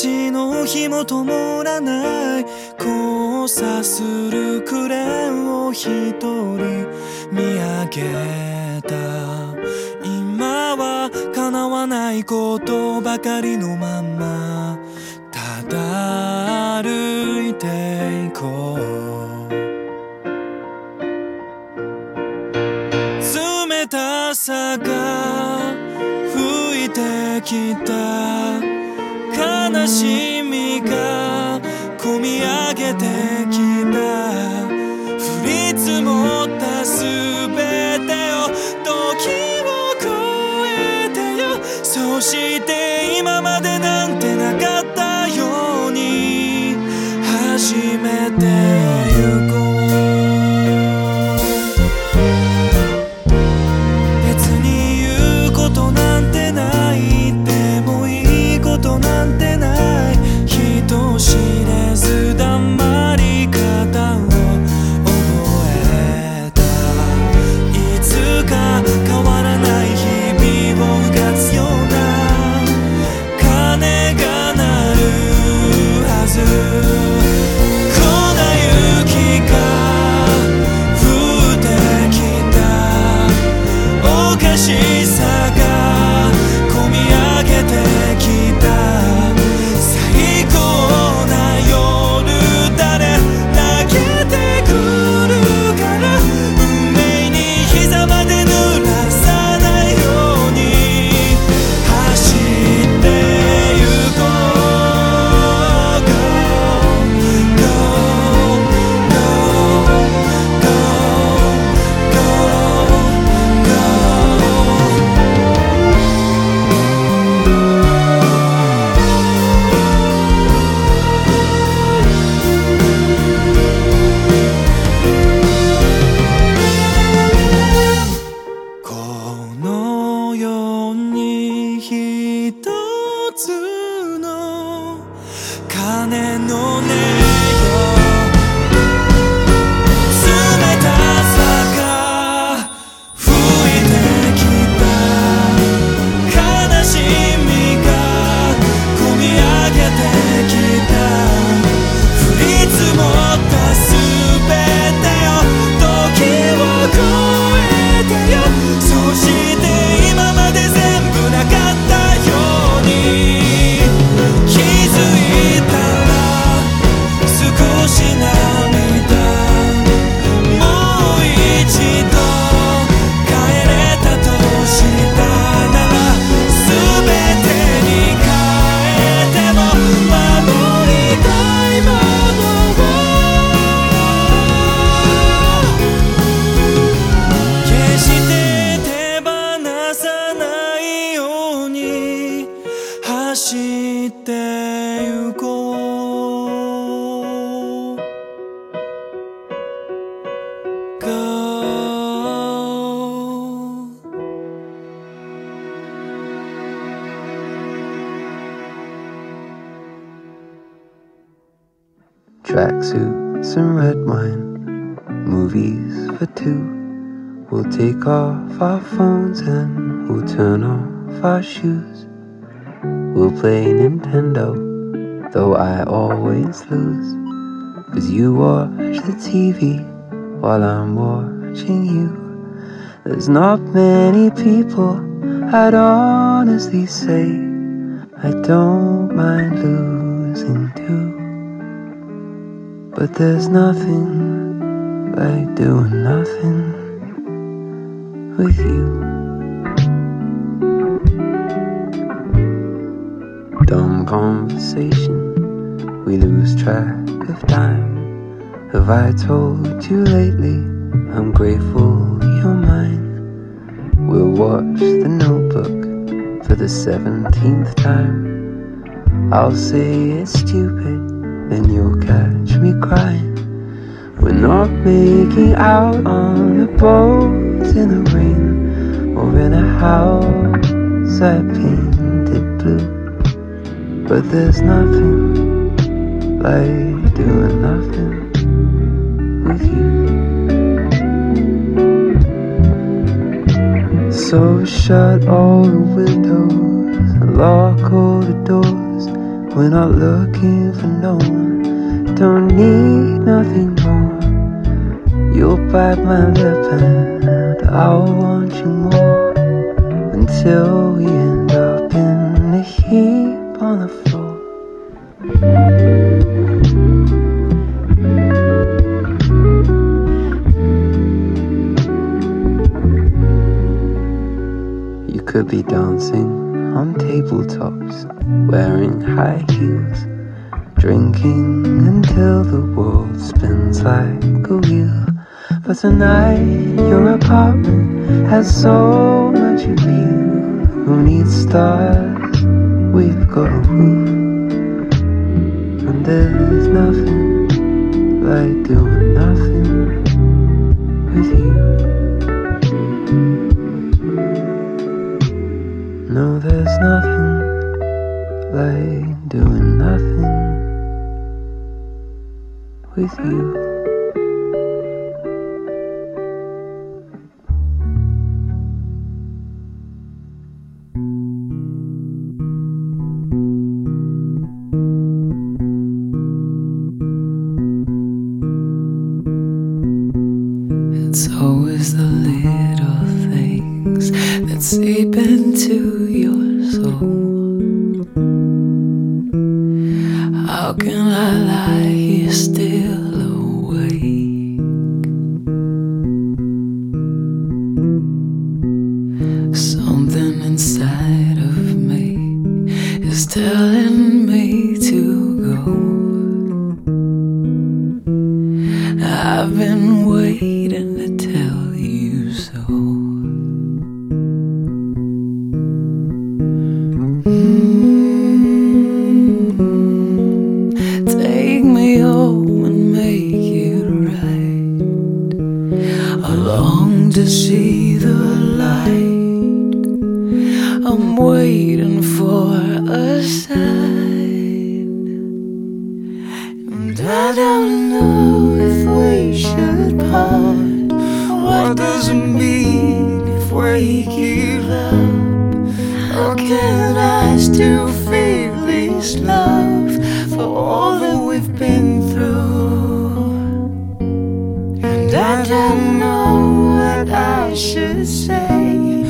街の日も灯らない交差するクレーンを一人見上げた今は叶わないことばかりのままただ歩いていこう冷たさが吹いてきた。悲しみが込み上げてきた。降り積もったすべてを時を超えてよ。そして Tracksuits some red wine, movies for two. We'll take off our phones and we'll turn off our shoes. We'll play Nintendo, though I always lose. Cause you watch the TV while I'm watching you. There's not many people I'd honestly say I don't mind losing too. But there's nothing like doing nothing with you. Dumb conversation, we lose track of time. Have I told you lately? I'm grateful you're mine. We'll watch the notebook for the seventeenth time. I'll say it's stupid, then you'll catch me crying. We're not making out on a boat in the rain or in a house I painted blue. But there's nothing like doing nothing with you. So shut all the windows and lock all the doors. We're not looking for no one. Don't need nothing more. You'll bite my lip and I'll want you more until we end up in a heap on the floor. You could be dancing on tabletops, wearing high heels, drinking until the world spins like a wheel. But tonight, your apartment has so much appeal. Who needs stars? We've got a roof, and there's nothing like doing nothing with you. No, there's nothing like doing nothing with you. How can I lie here still What does it mean if we give up? How can I still feel this love for all that we've been through? And I don't know what I should say.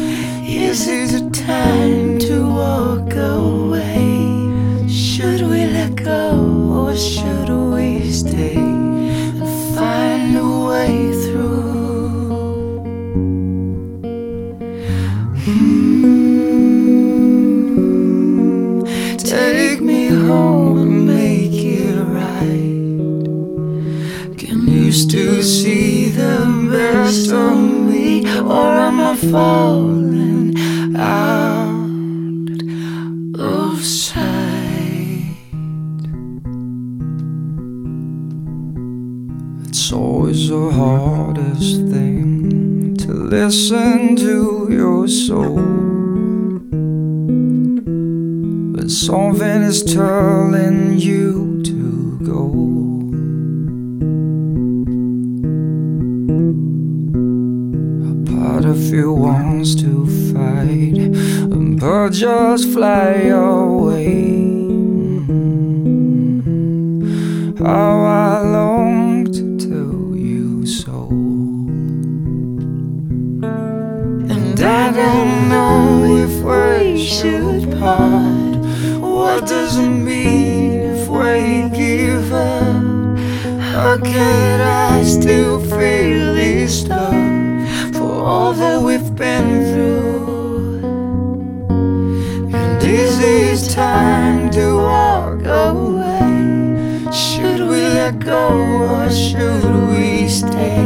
Is it a time to walk away? Should we let go or should we stay see the best of me, or am I falling out of sight? It's always the hardest thing to listen to your soul. But something is telling you to go. You wants to fight, but just fly away. How I long to tell you so. And I don't know if we should part. What does it mean if we give up? How can I still feel this love all that we've been through? And is this time to walk away? Should we let go or should we stay?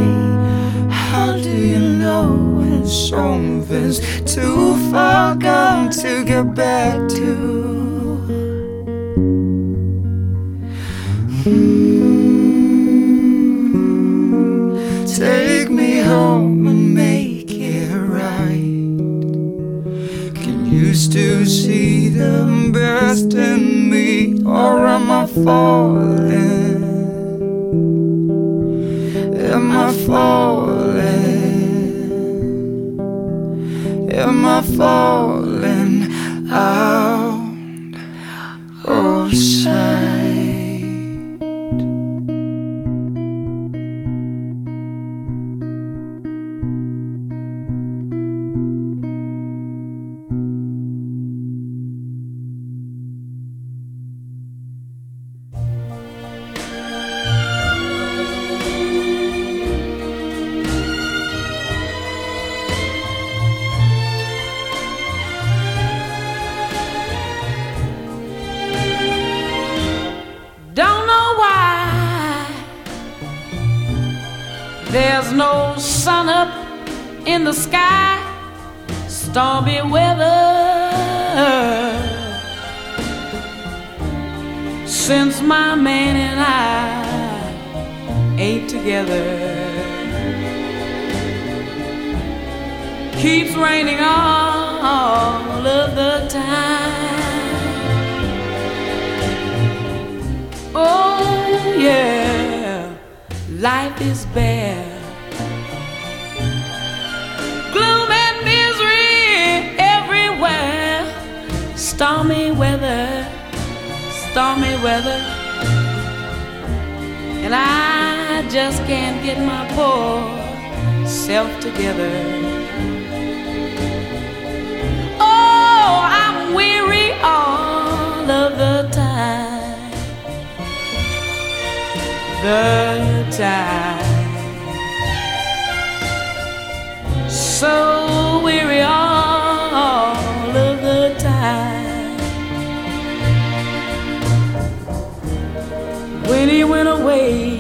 How do you know when something's too far gone to get back to? the best in me, or am I falling? Am I falling? Am I falling out oh, of sight? keeps raining all of the time. Oh, yeah, life is bare. Gloom and misery everywhere. Stormy weather, stormy weather. And I just can't get my poor self together. all of the time. The time. So weary all of the time. When he went away,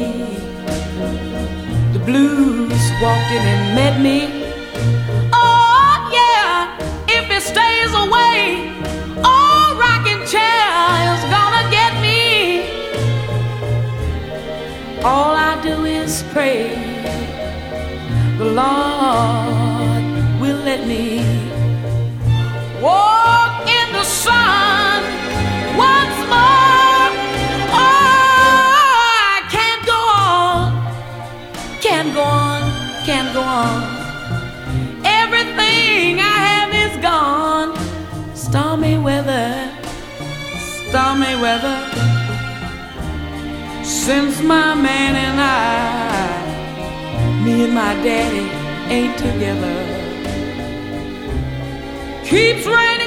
the blues walked in and met me. is prayed. The Lord will let me walk in the sun once more. Oh, I can't go on, can't go on, can't go on. Everything I have is gone. Stormy weather, stormy weather. Since my man and I, me and my daddy ain't together. Keeps raining.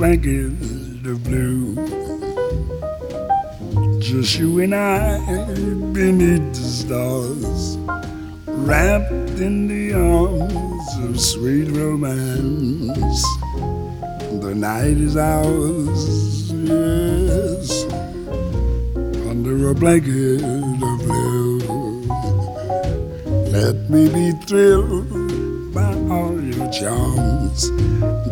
blanket of blue. Just you and I beneath the stars, wrapped in the arms of sweet romance. The night is ours, yes, under a blanket of blue. Let me be thrilled by all your charms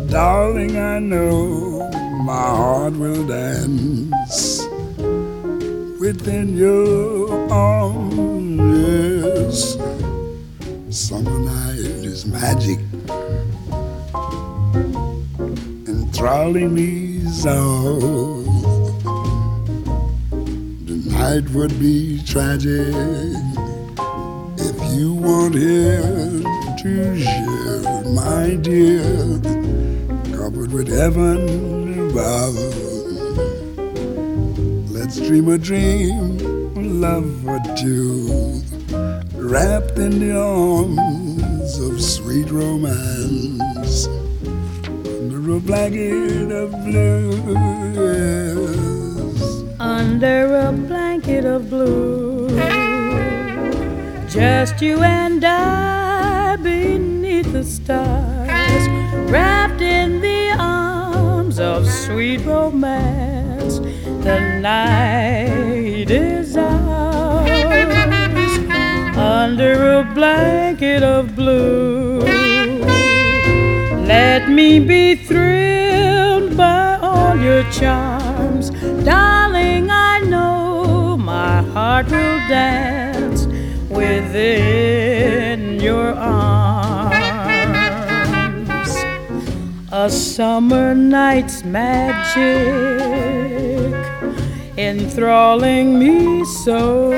Darling, I know my heart will dance within your arms. Yes, summer night is magic, enthralling these hours. The night would be tragic if you weren't here to share, my dear with heaven above. Let's dream a dream, love for two, wrapped in the arms of sweet romance, under a blanket of blues. Under a blanket of blue, just you and I beneath the stars sweet romance. The night is ours under a blanket of blue. Let me be thrilled by all your charms, darling. I know my heart will dance within your arms. A summer night's magic enthralling me so.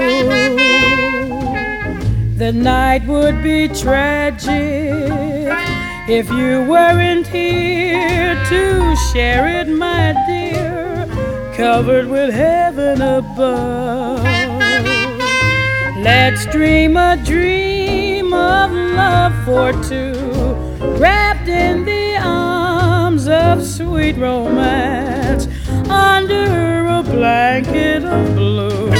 The night would be tragic if you weren't here to share it, my dear, covered with heaven above. Let's dream a dream of love for two, wrapped in the of sweet romance, under a blanket of blue.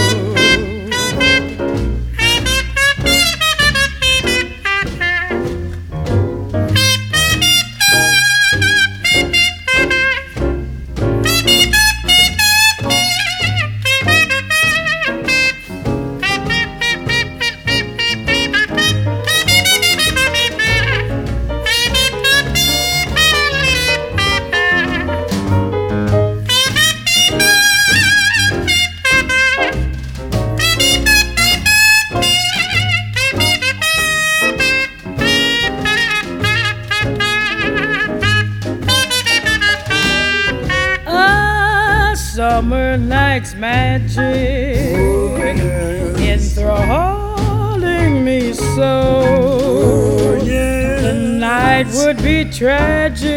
Night would be tragic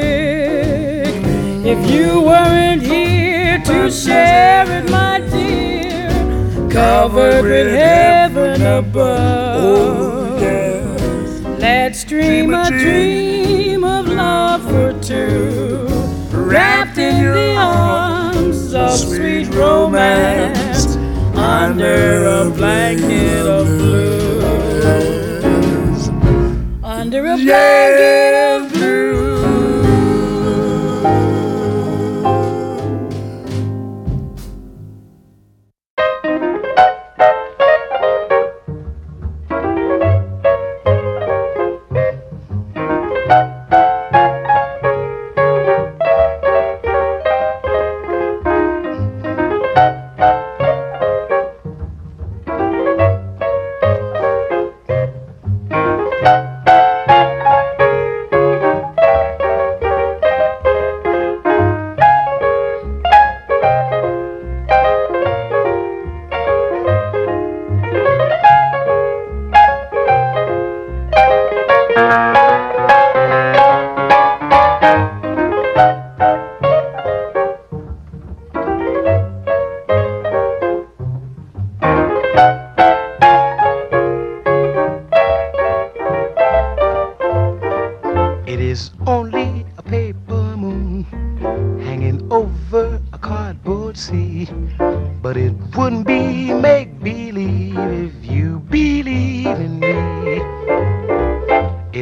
if you weren't here to share it, my dear, covered with heaven above. Let's dream a dream of love for two, wrapped in the arms of sweet romance, under a blanket of blue. Under a blanket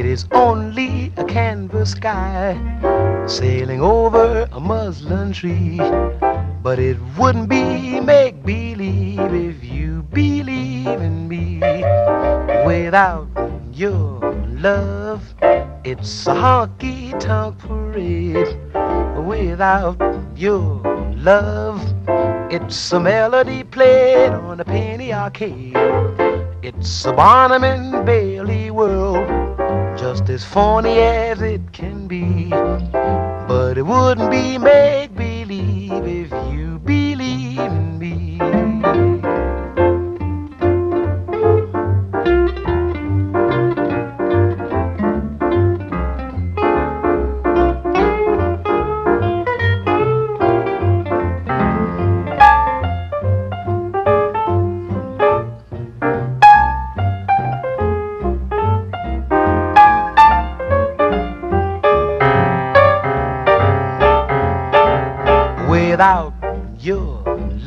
It is only a canvas sky sailing over a muslin tree. But it wouldn't be make believe if you believe in me. Without your love, it's a honky tonk parade. Without your love, it's a melody played on a penny arcade. It's a Barnum and Bailey world, just as funny as it can be. But it wouldn't be make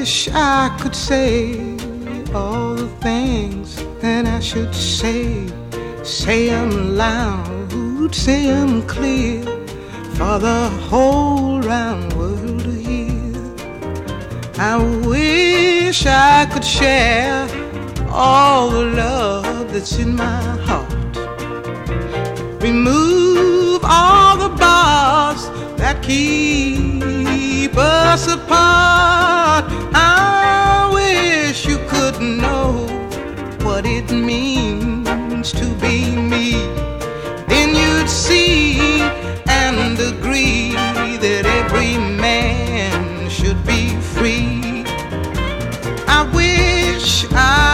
wish I could say all the things that I should say. Say them loud, say them clear for the whole round world to hear. I wish I could share all the love that's in my heart. Remove all the bars that keep us apart apart. I wish you could know what it means to be me. Then you'd see and agree that every man should be free. I wish I.